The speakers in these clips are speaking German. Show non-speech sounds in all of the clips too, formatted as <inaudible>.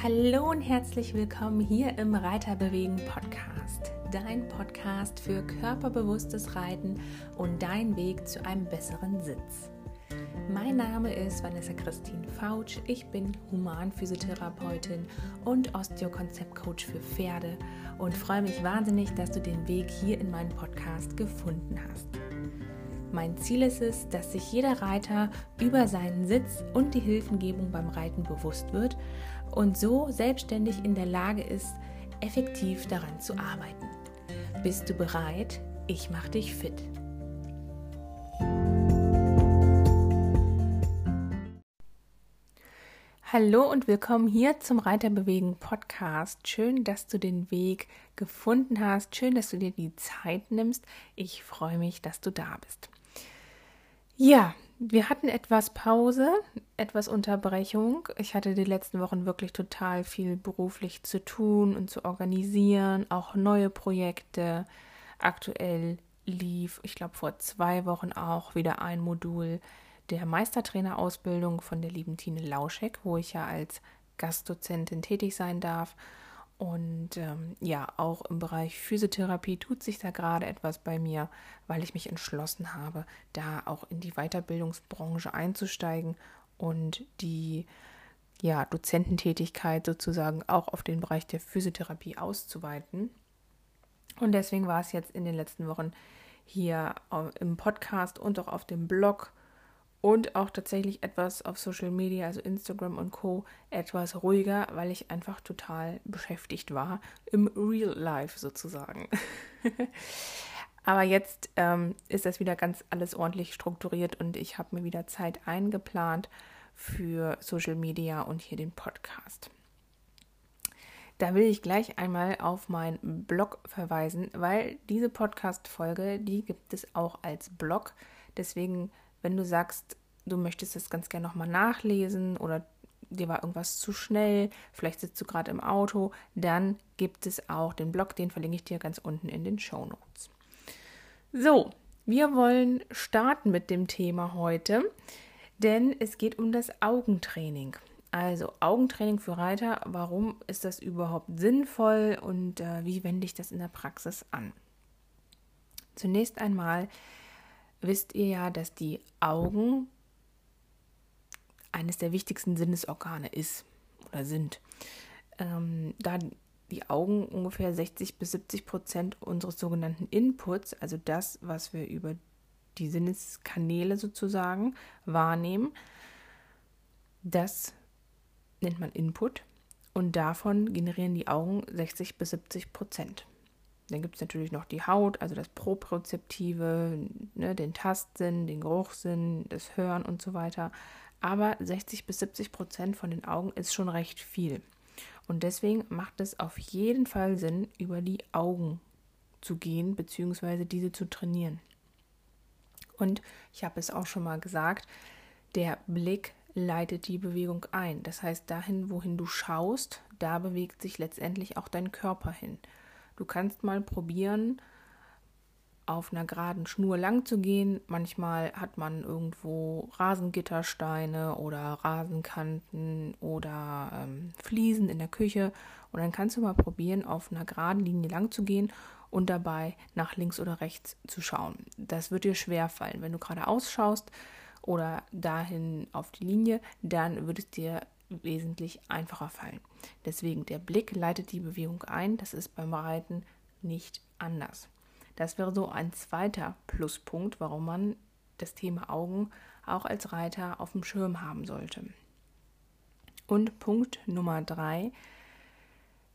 Hallo und herzlich willkommen hier im Reiterbewegen Podcast, dein Podcast für körperbewusstes Reiten und dein Weg zu einem besseren Sitz. Mein Name ist Vanessa Christine Fautsch, ich bin Humanphysiotherapeutin und Osteokonzeptcoach für Pferde und freue mich wahnsinnig, dass du den Weg hier in meinen Podcast gefunden hast. Mein Ziel ist es, dass sich jeder Reiter über seinen Sitz und die Hilfengebung beim Reiten bewusst wird und so selbstständig in der Lage ist, effektiv daran zu arbeiten. Bist du bereit? Ich mache dich fit. Hallo und willkommen hier zum Reiterbewegen Podcast. Schön, dass du den Weg gefunden hast. Schön, dass du dir die Zeit nimmst. Ich freue mich, dass du da bist. Ja, wir hatten etwas Pause, etwas Unterbrechung. Ich hatte die letzten Wochen wirklich total viel beruflich zu tun und zu organisieren, auch neue Projekte. Aktuell lief, ich glaube vor zwei Wochen auch wieder ein Modul der Meistertrainerausbildung von der lieben Tine Lauschek, wo ich ja als Gastdozentin tätig sein darf. Und ähm, ja, auch im Bereich Physiotherapie tut sich da gerade etwas bei mir, weil ich mich entschlossen habe, da auch in die Weiterbildungsbranche einzusteigen und die ja, Dozententätigkeit sozusagen auch auf den Bereich der Physiotherapie auszuweiten. Und deswegen war es jetzt in den letzten Wochen hier im Podcast und auch auf dem Blog und auch tatsächlich etwas auf Social Media, also Instagram und Co, etwas ruhiger, weil ich einfach total beschäftigt war im Real Life sozusagen. <laughs> Aber jetzt ähm, ist das wieder ganz alles ordentlich strukturiert und ich habe mir wieder Zeit eingeplant für Social Media und hier den Podcast. Da will ich gleich einmal auf meinen Blog verweisen, weil diese Podcast-Folge, die gibt es auch als Blog. Deswegen wenn du sagst, du möchtest das ganz gerne nochmal nachlesen oder dir war irgendwas zu schnell, vielleicht sitzt du gerade im Auto, dann gibt es auch den Blog, den verlinke ich dir ganz unten in den Show Notes. So, wir wollen starten mit dem Thema heute, denn es geht um das Augentraining. Also Augentraining für Reiter, warum ist das überhaupt sinnvoll und äh, wie wende ich das in der Praxis an? Zunächst einmal wisst ihr ja, dass die Augen eines der wichtigsten Sinnesorgane ist oder sind. Ähm, da die Augen ungefähr 60 bis 70 Prozent unseres sogenannten Inputs, also das, was wir über die Sinneskanäle sozusagen wahrnehmen, das nennt man Input und davon generieren die Augen 60 bis 70 Prozent. Dann gibt es natürlich noch die Haut, also das Propriozeptive, ne, den Tastsinn, den Geruchssinn, das Hören und so weiter. Aber 60 bis 70 Prozent von den Augen ist schon recht viel. Und deswegen macht es auf jeden Fall Sinn, über die Augen zu gehen, beziehungsweise diese zu trainieren. Und ich habe es auch schon mal gesagt, der Blick leitet die Bewegung ein. Das heißt, dahin, wohin du schaust, da bewegt sich letztendlich auch dein Körper hin. Du kannst mal probieren, auf einer geraden Schnur lang zu gehen. Manchmal hat man irgendwo Rasengittersteine oder Rasenkanten oder ähm, Fliesen in der Küche. Und dann kannst du mal probieren, auf einer geraden Linie lang zu gehen und dabei nach links oder rechts zu schauen. Das wird dir schwer fallen. Wenn du gerade ausschaust oder dahin auf die Linie, dann wird es dir wesentlich einfacher fallen. Deswegen, der Blick leitet die Bewegung ein. Das ist beim Reiten nicht anders. Das wäre so ein zweiter Pluspunkt, warum man das Thema Augen auch als Reiter auf dem Schirm haben sollte. Und Punkt Nummer drei,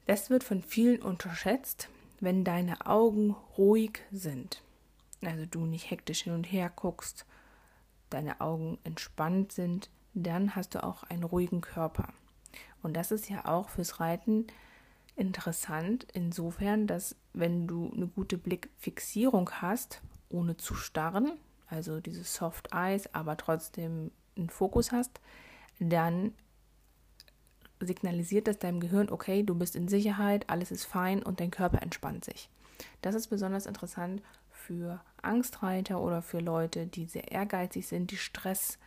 das wird von vielen unterschätzt, wenn deine Augen ruhig sind. Also du nicht hektisch hin und her guckst, deine Augen entspannt sind, dann hast du auch einen ruhigen Körper. Und das ist ja auch fürs Reiten interessant, insofern, dass wenn du eine gute Blickfixierung hast, ohne zu starren, also dieses Soft Eyes, aber trotzdem einen Fokus hast, dann signalisiert das deinem Gehirn, okay, du bist in Sicherheit, alles ist fein und dein Körper entspannt sich. Das ist besonders interessant für Angstreiter oder für Leute, die sehr ehrgeizig sind, die Stress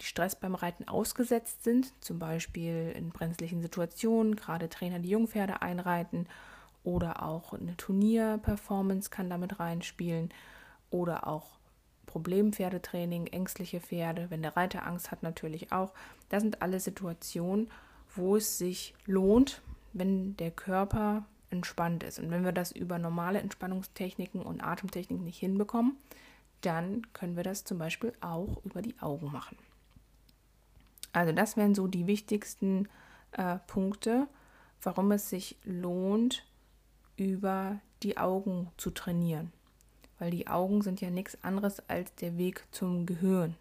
die Stress beim Reiten ausgesetzt sind, zum Beispiel in brenzlichen Situationen, gerade Trainer, die Jungpferde einreiten oder auch eine Turnierperformance kann damit reinspielen oder auch Problempferdetraining, ängstliche Pferde, wenn der Reiter Angst hat natürlich auch. Das sind alle Situationen, wo es sich lohnt, wenn der Körper entspannt ist. Und wenn wir das über normale Entspannungstechniken und Atemtechniken nicht hinbekommen, dann können wir das zum Beispiel auch über die Augen machen. Also das wären so die wichtigsten äh, Punkte, warum es sich lohnt, über die Augen zu trainieren. Weil die Augen sind ja nichts anderes als der Weg zum Gehirn.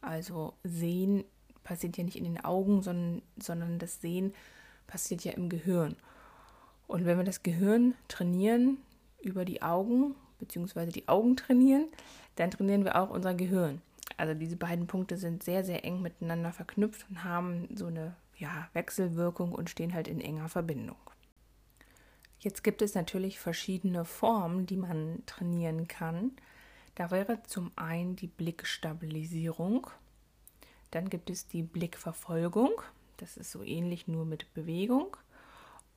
Also sehen passiert ja nicht in den Augen, sondern, sondern das Sehen passiert ja im Gehirn. Und wenn wir das Gehirn trainieren über die Augen, beziehungsweise die Augen trainieren, dann trainieren wir auch unser Gehirn. Also diese beiden Punkte sind sehr, sehr eng miteinander verknüpft und haben so eine ja, Wechselwirkung und stehen halt in enger Verbindung. Jetzt gibt es natürlich verschiedene Formen, die man trainieren kann. Da wäre zum einen die Blickstabilisierung, dann gibt es die Blickverfolgung, das ist so ähnlich nur mit Bewegung.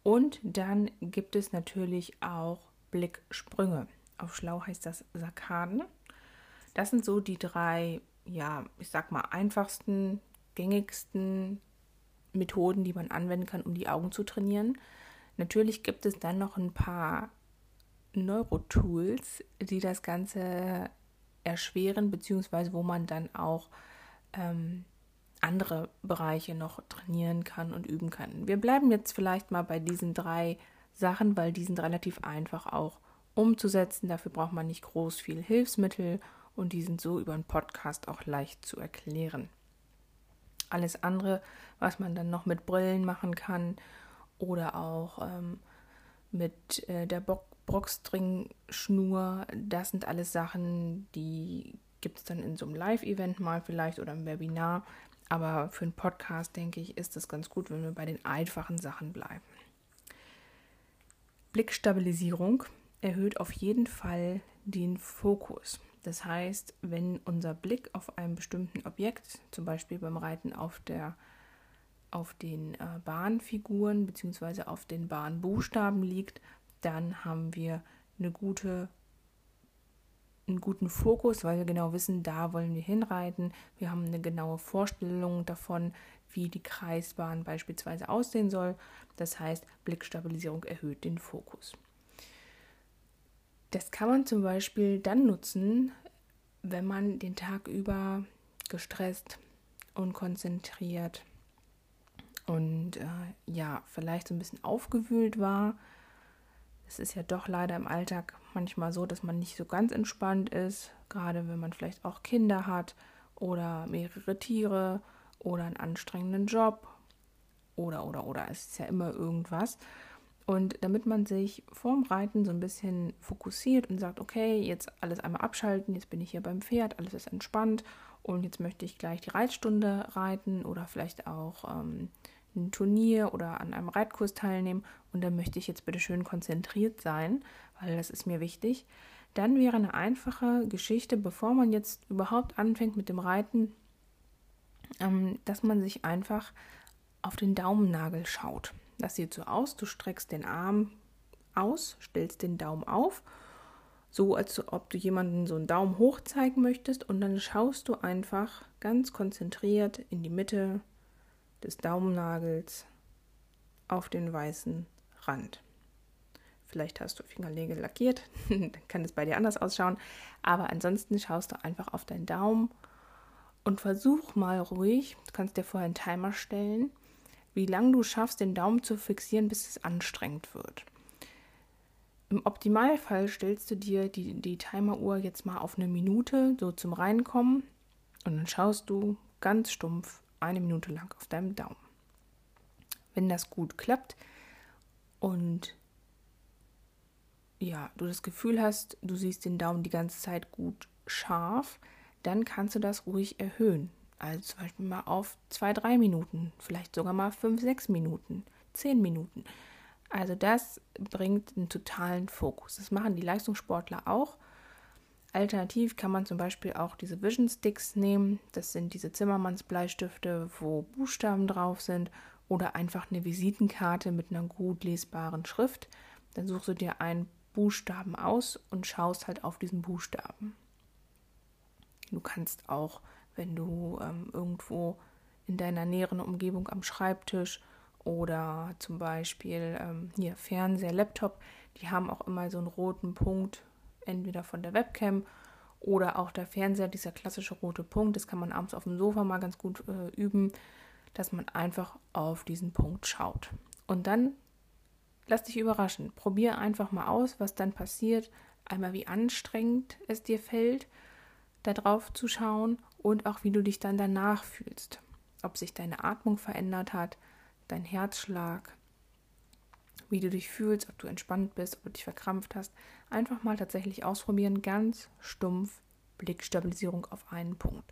Und dann gibt es natürlich auch Blicksprünge. Auf Schlau heißt das Sarkaden. Das sind so die drei, ja, ich sag mal, einfachsten, gängigsten Methoden, die man anwenden kann, um die Augen zu trainieren. Natürlich gibt es dann noch ein paar Neurotools, die das Ganze erschweren, beziehungsweise wo man dann auch ähm, andere Bereiche noch trainieren kann und üben kann. Wir bleiben jetzt vielleicht mal bei diesen drei Sachen, weil die sind relativ einfach auch umzusetzen. Dafür braucht man nicht groß viel Hilfsmittel und die sind so über einen Podcast auch leicht zu erklären. Alles andere, was man dann noch mit Brillen machen kann oder auch ähm, mit äh, der Bo Brockstring-Schnur, das sind alles Sachen, die gibt es dann in so einem Live-Event mal vielleicht oder im Webinar. Aber für einen Podcast, denke ich, ist es ganz gut, wenn wir bei den einfachen Sachen bleiben. Blickstabilisierung erhöht auf jeden Fall den Fokus. Das heißt, wenn unser Blick auf einem bestimmten Objekt, zum Beispiel beim Reiten auf, der, auf den äh, Bahnfiguren bzw. auf den Bahnbuchstaben liegt, dann haben wir eine gute einen guten Fokus, weil wir genau wissen, da wollen wir hinreiten. Wir haben eine genaue Vorstellung davon, wie die Kreisbahn beispielsweise aussehen soll. Das heißt, Blickstabilisierung erhöht den Fokus. Das kann man zum Beispiel dann nutzen, wenn man den Tag über gestresst, unkonzentriert und äh, ja, vielleicht so ein bisschen aufgewühlt war es ist ja doch leider im Alltag manchmal so, dass man nicht so ganz entspannt ist, gerade wenn man vielleicht auch Kinder hat oder mehrere Tiere oder einen anstrengenden Job oder oder oder es ist ja immer irgendwas. Und damit man sich vorm Reiten so ein bisschen fokussiert und sagt, okay, jetzt alles einmal abschalten, jetzt bin ich hier beim Pferd, alles ist entspannt und jetzt möchte ich gleich die Reitstunde reiten oder vielleicht auch ähm, ein Turnier oder an einem Reitkurs teilnehmen und dann möchte ich jetzt bitte schön konzentriert sein, weil das ist mir wichtig, dann wäre eine einfache Geschichte, bevor man jetzt überhaupt anfängt mit dem Reiten, ähm, dass man sich einfach auf den Daumennagel schaut. Das sieht so aus, du streckst den Arm aus, stellst den Daumen auf, so als ob du jemanden so einen Daumen hoch zeigen möchtest und dann schaust du einfach ganz konzentriert in die Mitte des Daumennagels auf den weißen Rand. Vielleicht hast du Fingernägel lackiert, <laughs> dann kann es bei dir anders ausschauen. Aber ansonsten schaust du einfach auf deinen Daumen und versuch mal ruhig, du kannst dir vorher einen Timer stellen, wie lange du schaffst, den Daumen zu fixieren, bis es anstrengend wird. Im Optimalfall stellst du dir die, die Timeruhr jetzt mal auf eine Minute, so zum Reinkommen. Und dann schaust du ganz stumpf eine Minute lang auf deinem Daumen. Wenn das gut klappt und ja, du das Gefühl hast, du siehst den Daumen die ganze Zeit gut scharf, dann kannst du das ruhig erhöhen. Also zum Beispiel mal auf zwei, drei Minuten, vielleicht sogar mal fünf, sechs Minuten, zehn Minuten. Also das bringt einen totalen Fokus. Das machen die Leistungssportler auch. Alternativ kann man zum Beispiel auch diese Vision Sticks nehmen. Das sind diese Zimmermannsbleistifte, wo Buchstaben drauf sind oder einfach eine Visitenkarte mit einer gut lesbaren Schrift. Dann suchst du dir einen Buchstaben aus und schaust halt auf diesen Buchstaben. Du kannst auch, wenn du ähm, irgendwo in deiner näheren Umgebung am Schreibtisch oder zum Beispiel ähm, hier Fernseher, Laptop, die haben auch immer so einen roten Punkt, entweder von der Webcam oder auch der Fernseher, dieser klassische rote Punkt. Das kann man abends auf dem Sofa mal ganz gut äh, üben, dass man einfach auf diesen Punkt schaut. Und dann lass dich überraschen. Probier einfach mal aus, was dann passiert. Einmal, wie anstrengend es dir fällt, da drauf zu schauen und auch, wie du dich dann danach fühlst. Ob sich deine Atmung verändert hat, dein Herzschlag, wie du dich fühlst, ob du entspannt bist, ob du dich verkrampft hast. Einfach mal tatsächlich ausprobieren, ganz stumpf Blickstabilisierung auf einen Punkt.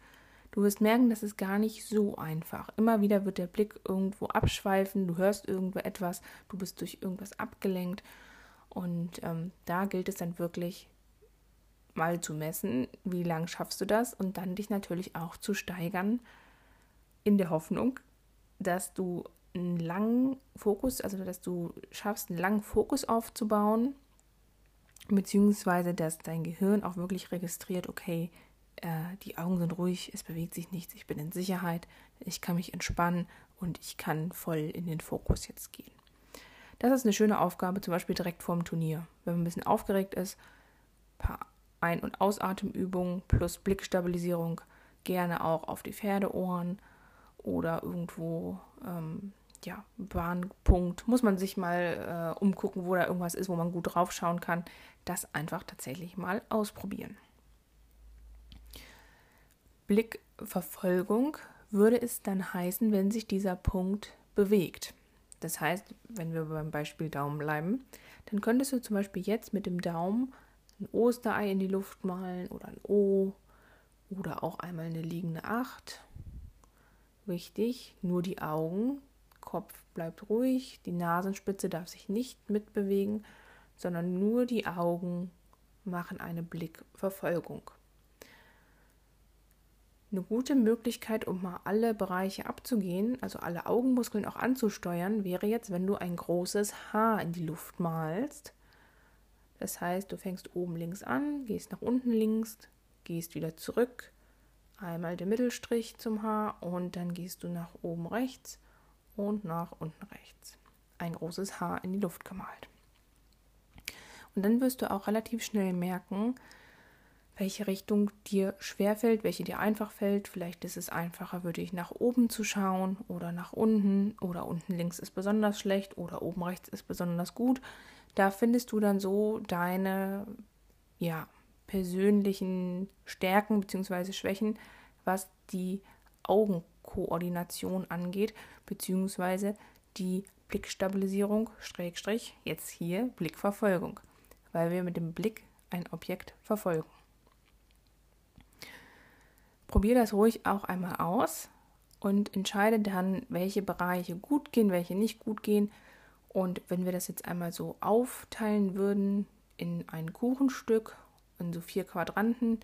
Du wirst merken, das ist gar nicht so einfach. Immer wieder wird der Blick irgendwo abschweifen, du hörst irgendwo etwas, du bist durch irgendwas abgelenkt. Und ähm, da gilt es dann wirklich mal zu messen, wie lange schaffst du das und dann dich natürlich auch zu steigern in der Hoffnung, dass du einen langen Fokus, also dass du schaffst, einen langen Fokus aufzubauen, beziehungsweise dass dein Gehirn auch wirklich registriert, okay, äh, die Augen sind ruhig, es bewegt sich nichts, ich bin in Sicherheit, ich kann mich entspannen und ich kann voll in den Fokus jetzt gehen. Das ist eine schöne Aufgabe, zum Beispiel direkt vorm Turnier. Wenn man ein bisschen aufgeregt ist, ein paar Ein- und Ausatemübungen plus Blickstabilisierung, gerne auch auf die Pferdeohren oder irgendwo ähm, ja, Bahnpunkt, muss man sich mal äh, umgucken, wo da irgendwas ist, wo man gut drauf schauen kann. Das einfach tatsächlich mal ausprobieren. Blickverfolgung würde es dann heißen, wenn sich dieser Punkt bewegt. Das heißt, wenn wir beim Beispiel Daumen bleiben, dann könntest du zum Beispiel jetzt mit dem Daumen ein Osterei in die Luft malen oder ein O oder auch einmal eine liegende Acht. Wichtig, nur die Augen Kopf bleibt ruhig, die Nasenspitze darf sich nicht mitbewegen, sondern nur die Augen machen eine Blickverfolgung. Eine gute Möglichkeit, um mal alle Bereiche abzugehen, also alle Augenmuskeln auch anzusteuern, wäre jetzt, wenn du ein großes Haar in die Luft malst. Das heißt, du fängst oben links an, gehst nach unten links, gehst wieder zurück, einmal den Mittelstrich zum Haar und dann gehst du nach oben rechts und nach unten rechts. Ein großes Haar in die Luft gemalt. Und dann wirst du auch relativ schnell merken, welche Richtung dir schwerfällt, welche dir einfach fällt. Vielleicht ist es einfacher, würde ich nach oben zu schauen oder nach unten oder unten links ist besonders schlecht oder oben rechts ist besonders gut. Da findest du dann so deine ja, persönlichen Stärken bzw. Schwächen, was die Augen Koordination angeht, beziehungsweise die Blickstabilisierung, Schrägstrich, jetzt hier Blickverfolgung, weil wir mit dem Blick ein Objekt verfolgen. Probier das ruhig auch einmal aus und entscheide dann, welche Bereiche gut gehen, welche nicht gut gehen. Und wenn wir das jetzt einmal so aufteilen würden in ein Kuchenstück, in so vier Quadranten,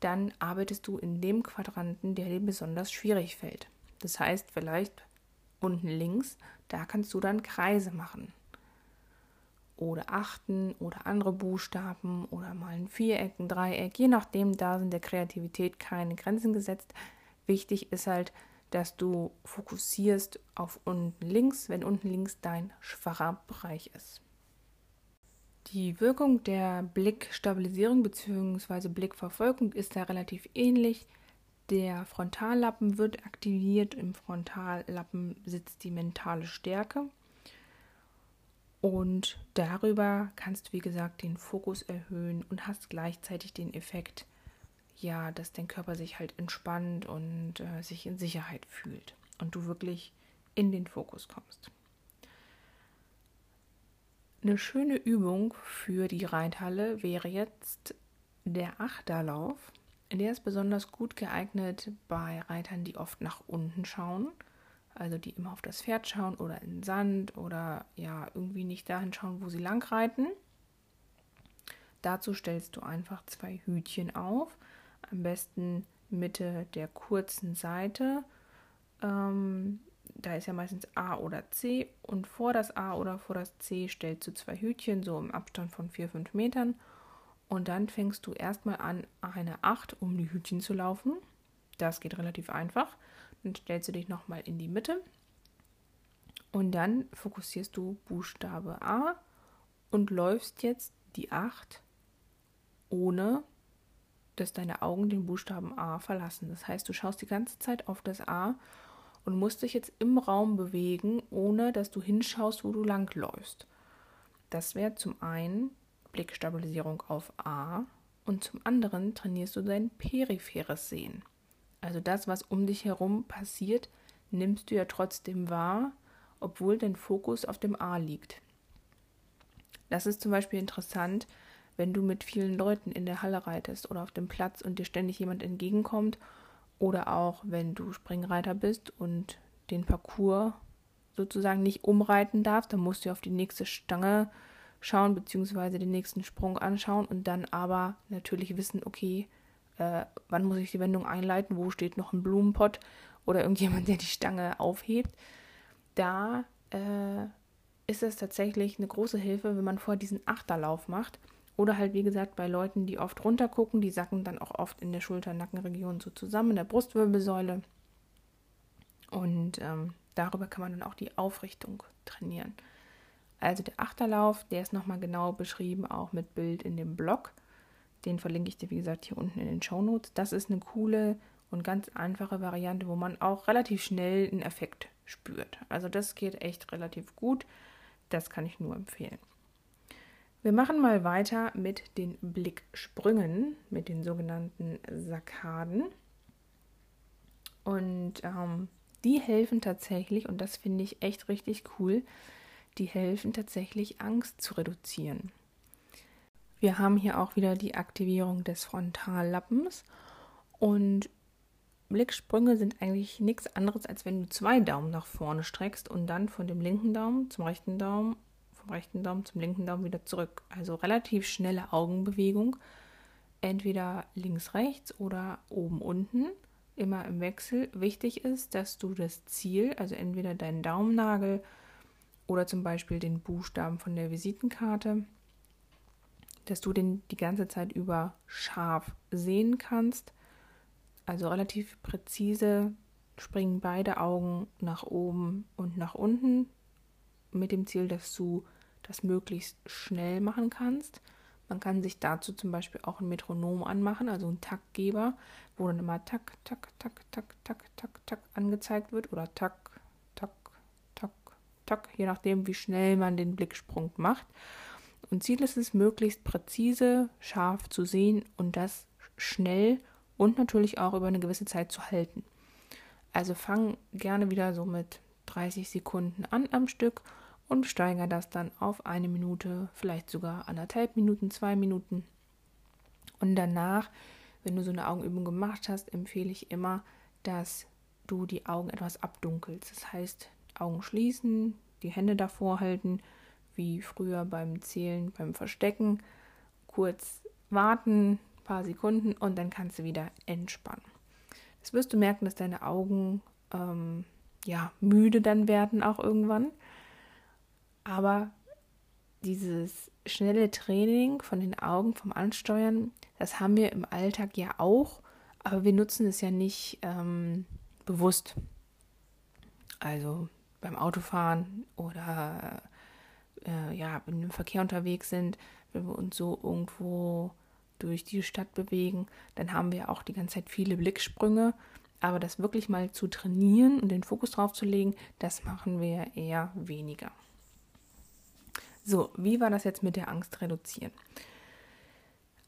dann arbeitest du in dem Quadranten, der dir besonders schwierig fällt. Das heißt, vielleicht unten links, da kannst du dann Kreise machen. Oder achten oder andere Buchstaben oder mal ein Viereck, ein Dreieck, je nachdem, da sind der Kreativität keine Grenzen gesetzt. Wichtig ist halt, dass du fokussierst auf unten links, wenn unten links dein schwacher Bereich ist. Die Wirkung der Blickstabilisierung bzw. Blickverfolgung ist da relativ ähnlich. Der Frontallappen wird aktiviert, im Frontallappen sitzt die mentale Stärke. Und darüber kannst du, wie gesagt, den Fokus erhöhen und hast gleichzeitig den Effekt, ja, dass dein Körper sich halt entspannt und äh, sich in Sicherheit fühlt und du wirklich in den Fokus kommst. Eine schöne Übung für die Reithalle wäre jetzt der Achterlauf. Der ist besonders gut geeignet bei Reitern, die oft nach unten schauen, also die immer auf das Pferd schauen oder in den Sand oder ja irgendwie nicht dahin schauen, wo sie lang reiten. Dazu stellst du einfach zwei Hütchen auf, am besten Mitte der kurzen Seite. Ähm, da ist ja meistens A oder C und vor das A oder vor das C stellst du zwei Hütchen, so im Abstand von 4-5 Metern. Und dann fängst du erstmal an, eine 8 um die Hütchen zu laufen. Das geht relativ einfach. Dann stellst du dich nochmal in die Mitte. Und dann fokussierst du Buchstabe A und läufst jetzt die 8 ohne dass deine Augen den Buchstaben A verlassen. Das heißt, du schaust die ganze Zeit auf das A und musst dich jetzt im Raum bewegen, ohne dass du hinschaust, wo du langläufst. Das wäre zum einen Blickstabilisierung auf A und zum anderen trainierst du dein peripheres Sehen. Also das, was um dich herum passiert, nimmst du ja trotzdem wahr, obwohl dein Fokus auf dem A liegt. Das ist zum Beispiel interessant, wenn du mit vielen Leuten in der Halle reitest oder auf dem Platz und dir ständig jemand entgegenkommt oder auch wenn du Springreiter bist und den Parcours sozusagen nicht umreiten darfst, dann musst du auf die nächste Stange schauen beziehungsweise den nächsten Sprung anschauen und dann aber natürlich wissen, okay, äh, wann muss ich die Wendung einleiten, wo steht noch ein Blumenpott oder irgendjemand, der die Stange aufhebt. Da äh, ist es tatsächlich eine große Hilfe, wenn man vor diesen Achterlauf macht oder halt, wie gesagt, bei Leuten, die oft runtergucken, die sacken dann auch oft in der Schulter-Nackenregion so zusammen, in der Brustwirbelsäule. Und ähm, darüber kann man dann auch die Aufrichtung trainieren. Also der Achterlauf, der ist nochmal genau beschrieben, auch mit Bild in dem Blog. Den verlinke ich dir, wie gesagt, hier unten in den Show Notes. Das ist eine coole und ganz einfache Variante, wo man auch relativ schnell einen Effekt spürt. Also das geht echt relativ gut. Das kann ich nur empfehlen. Wir machen mal weiter mit den Blicksprüngen, mit den sogenannten Sakaden. Und ähm, die helfen tatsächlich, und das finde ich echt richtig cool, die helfen tatsächlich Angst zu reduzieren. Wir haben hier auch wieder die Aktivierung des Frontallappens und Blicksprünge sind eigentlich nichts anderes, als wenn du zwei Daumen nach vorne streckst und dann von dem linken Daumen zum rechten Daumen vom rechten Daumen zum linken Daumen wieder zurück. Also relativ schnelle Augenbewegung. Entweder links, rechts oder oben, unten. Immer im Wechsel. Wichtig ist, dass du das Ziel, also entweder deinen Daumennagel oder zum Beispiel den Buchstaben von der Visitenkarte, dass du den die ganze Zeit über scharf sehen kannst. Also relativ präzise springen beide Augen nach oben und nach unten mit dem Ziel, dass du das möglichst schnell machen kannst. Man kann sich dazu zum Beispiel auch ein Metronom anmachen, also einen Taktgeber, wo dann immer tak, tak, tak, tak, tak, tak, tak angezeigt wird oder tak, tak, tak, tak, je nachdem, wie schnell man den Blicksprung macht. Und Ziel ist es, möglichst präzise, scharf zu sehen und das schnell und natürlich auch über eine gewisse Zeit zu halten. Also fang gerne wieder so mit 30 Sekunden an am Stück und steigere das dann auf eine Minute, vielleicht sogar anderthalb Minuten, zwei Minuten. Und danach, wenn du so eine Augenübung gemacht hast, empfehle ich immer, dass du die Augen etwas abdunkelst. Das heißt, Augen schließen, die Hände davor halten, wie früher beim Zählen, beim Verstecken, kurz warten, ein paar Sekunden und dann kannst du wieder entspannen. Das wirst du merken, dass deine Augen ähm, ja müde dann werden auch irgendwann. Aber dieses schnelle Training von den Augen, vom Ansteuern, das haben wir im Alltag ja auch, aber wir nutzen es ja nicht ähm, bewusst. Also beim Autofahren oder äh, ja, wenn wir im Verkehr unterwegs sind, wenn wir uns so irgendwo durch die Stadt bewegen, dann haben wir auch die ganze Zeit viele Blicksprünge. Aber das wirklich mal zu trainieren und den Fokus drauf zu legen, das machen wir eher weniger. So, wie war das jetzt mit der Angst reduzieren?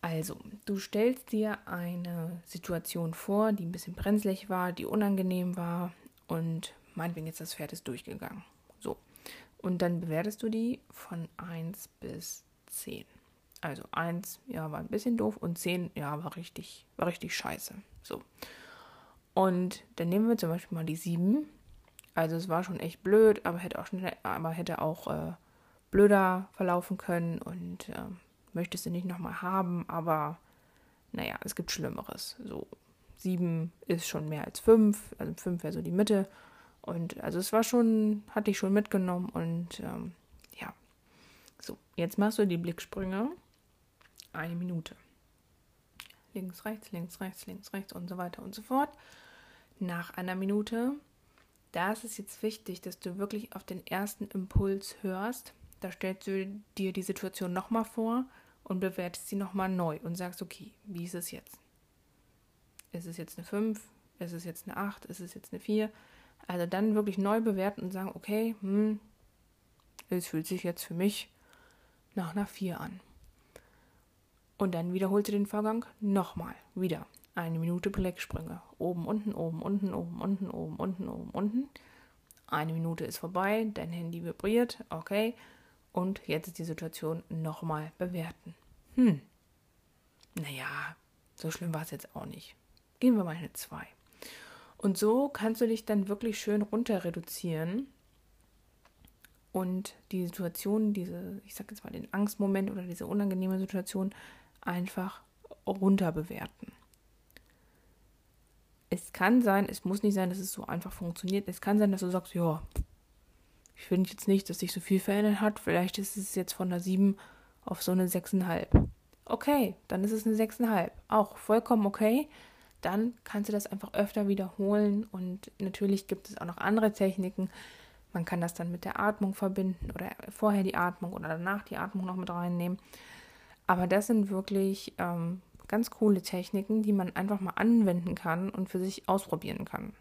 Also, du stellst dir eine Situation vor, die ein bisschen brenzlig war, die unangenehm war und meinetwegen jetzt das Pferd ist durchgegangen. So. Und dann bewertest du die von 1 bis 10. Also 1, ja, war ein bisschen doof und 10, ja, war richtig, war richtig scheiße. So. Und dann nehmen wir zum Beispiel mal die 7. Also es war schon echt blöd, aber hätte auch schnell, aber hätte auch äh, blöder verlaufen können und äh, möchtest du nicht nochmal haben, aber naja, es gibt Schlimmeres. So sieben ist schon mehr als fünf, also fünf wäre so die Mitte. Und also es war schon, hatte ich schon mitgenommen und ähm, ja. So, jetzt machst du die Blicksprünge. Eine Minute. Links, rechts, links, rechts, links, rechts und so weiter und so fort. Nach einer Minute, da ist es jetzt wichtig, dass du wirklich auf den ersten Impuls hörst. Da stellst du dir die Situation nochmal vor und bewertest sie nochmal neu und sagst, okay, wie ist es jetzt? Ist es jetzt eine 5? Ist es jetzt eine 8? Ist es jetzt eine 4? Also dann wirklich neu bewerten und sagen, okay, hm, es fühlt sich jetzt für mich nach einer 4 an. Und dann wiederholt ihr den Vorgang nochmal, wieder. Eine Minute Blicksprünge. Oben, unten, oben, unten, oben, unten, oben, unten, oben, unten. Eine Minute ist vorbei, dein Handy vibriert, okay. Und jetzt die Situation nochmal bewerten. Hm, naja, so schlimm war es jetzt auch nicht. Gehen wir mal eine 2. Und so kannst du dich dann wirklich schön runter reduzieren und die Situation, diese, ich sag jetzt mal den Angstmoment oder diese unangenehme Situation einfach runter bewerten. Es kann sein, es muss nicht sein, dass es so einfach funktioniert. Es kann sein, dass du sagst, ja, ich finde jetzt nicht, dass sich so viel verändert hat. Vielleicht ist es jetzt von einer 7 auf so eine 6,5. Okay, dann ist es eine 6,5. Auch vollkommen okay dann kannst du das einfach öfter wiederholen und natürlich gibt es auch noch andere Techniken. Man kann das dann mit der Atmung verbinden oder vorher die Atmung oder danach die Atmung noch mit reinnehmen. Aber das sind wirklich ähm, ganz coole Techniken, die man einfach mal anwenden kann und für sich ausprobieren kann.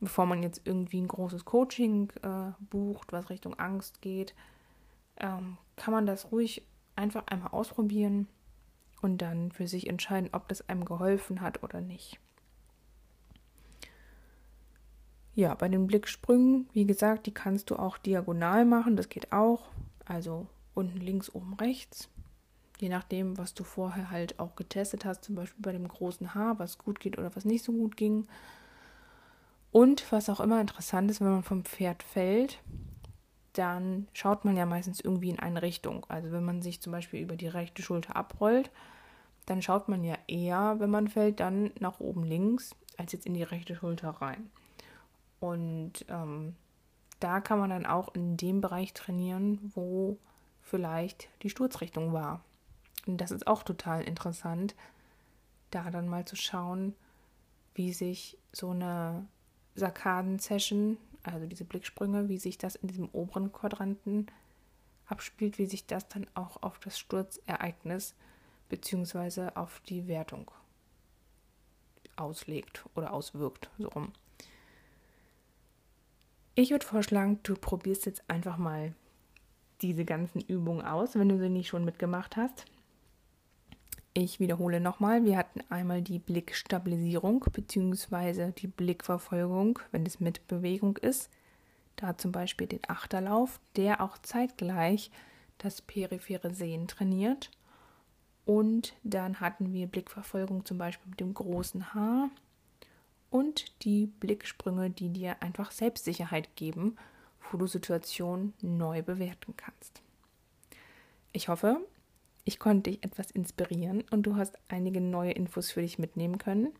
Bevor man jetzt irgendwie ein großes Coaching äh, bucht, was Richtung Angst geht, ähm, kann man das ruhig einfach einmal ausprobieren und dann für sich entscheiden, ob das einem geholfen hat oder nicht. Ja, bei den Blicksprüngen, wie gesagt, die kannst du auch diagonal machen, das geht auch. Also unten links, oben rechts. Je nachdem, was du vorher halt auch getestet hast, zum Beispiel bei dem großen Haar, was gut geht oder was nicht so gut ging. Und was auch immer interessant ist, wenn man vom Pferd fällt, dann schaut man ja meistens irgendwie in eine Richtung. Also wenn man sich zum Beispiel über die rechte Schulter abrollt, dann schaut man ja eher, wenn man fällt, dann nach oben links, als jetzt in die rechte Schulter rein. Und ähm, da kann man dann auch in dem Bereich trainieren, wo vielleicht die Sturzrichtung war. Und das ist auch total interessant, da dann mal zu schauen, wie sich so eine Sarkaden-Session also diese Blicksprünge, wie sich das in diesem oberen Quadranten abspielt, wie sich das dann auch auf das Sturzereignis bzw. auf die Wertung auslegt oder auswirkt, so rum. Ich würde vorschlagen, du probierst jetzt einfach mal diese ganzen Übungen aus, wenn du sie nicht schon mitgemacht hast. Ich wiederhole nochmal, wir hatten einmal die Blickstabilisierung bzw. die Blickverfolgung, wenn es mit Bewegung ist. Da zum Beispiel den Achterlauf, der auch zeitgleich das periphere Sehen trainiert. Und dann hatten wir Blickverfolgung zum Beispiel mit dem großen Haar und die Blicksprünge, die dir einfach Selbstsicherheit geben, wo du Situationen neu bewerten kannst. Ich hoffe, ich konnte dich etwas inspirieren und du hast einige neue Infos für dich mitnehmen können.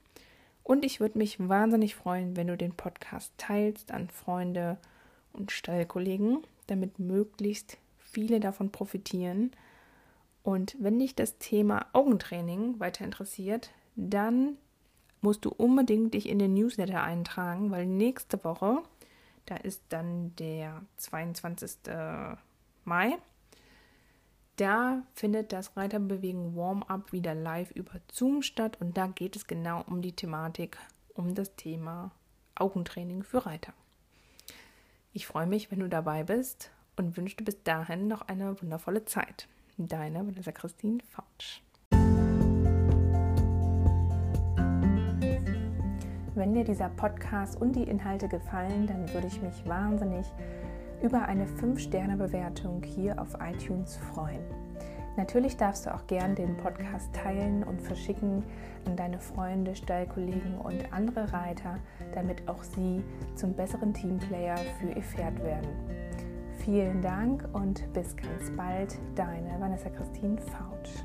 Und ich würde mich wahnsinnig freuen, wenn du den Podcast teilst an Freunde und Stallkollegen, damit möglichst viele davon profitieren. Und wenn dich das Thema Augentraining weiter interessiert, dann musst du unbedingt dich in den Newsletter eintragen, weil nächste Woche, da ist dann der 22. Mai, da findet das Reiterbewegen Warm-up wieder live über Zoom statt und da geht es genau um die Thematik, um das Thema Augentraining für Reiter. Ich freue mich, wenn du dabei bist und wünsche dir bis dahin noch eine wundervolle Zeit. Deine Vanessa Christine Fautsch. Wenn dir dieser Podcast und die Inhalte gefallen, dann würde ich mich wahnsinnig über eine 5-Sterne-Bewertung hier auf iTunes freuen. Natürlich darfst du auch gern den Podcast teilen und verschicken an deine Freunde, Stallkollegen und andere Reiter, damit auch sie zum besseren Teamplayer für ihr Pferd werden. Vielen Dank und bis ganz bald, deine Vanessa Christine Fautsch.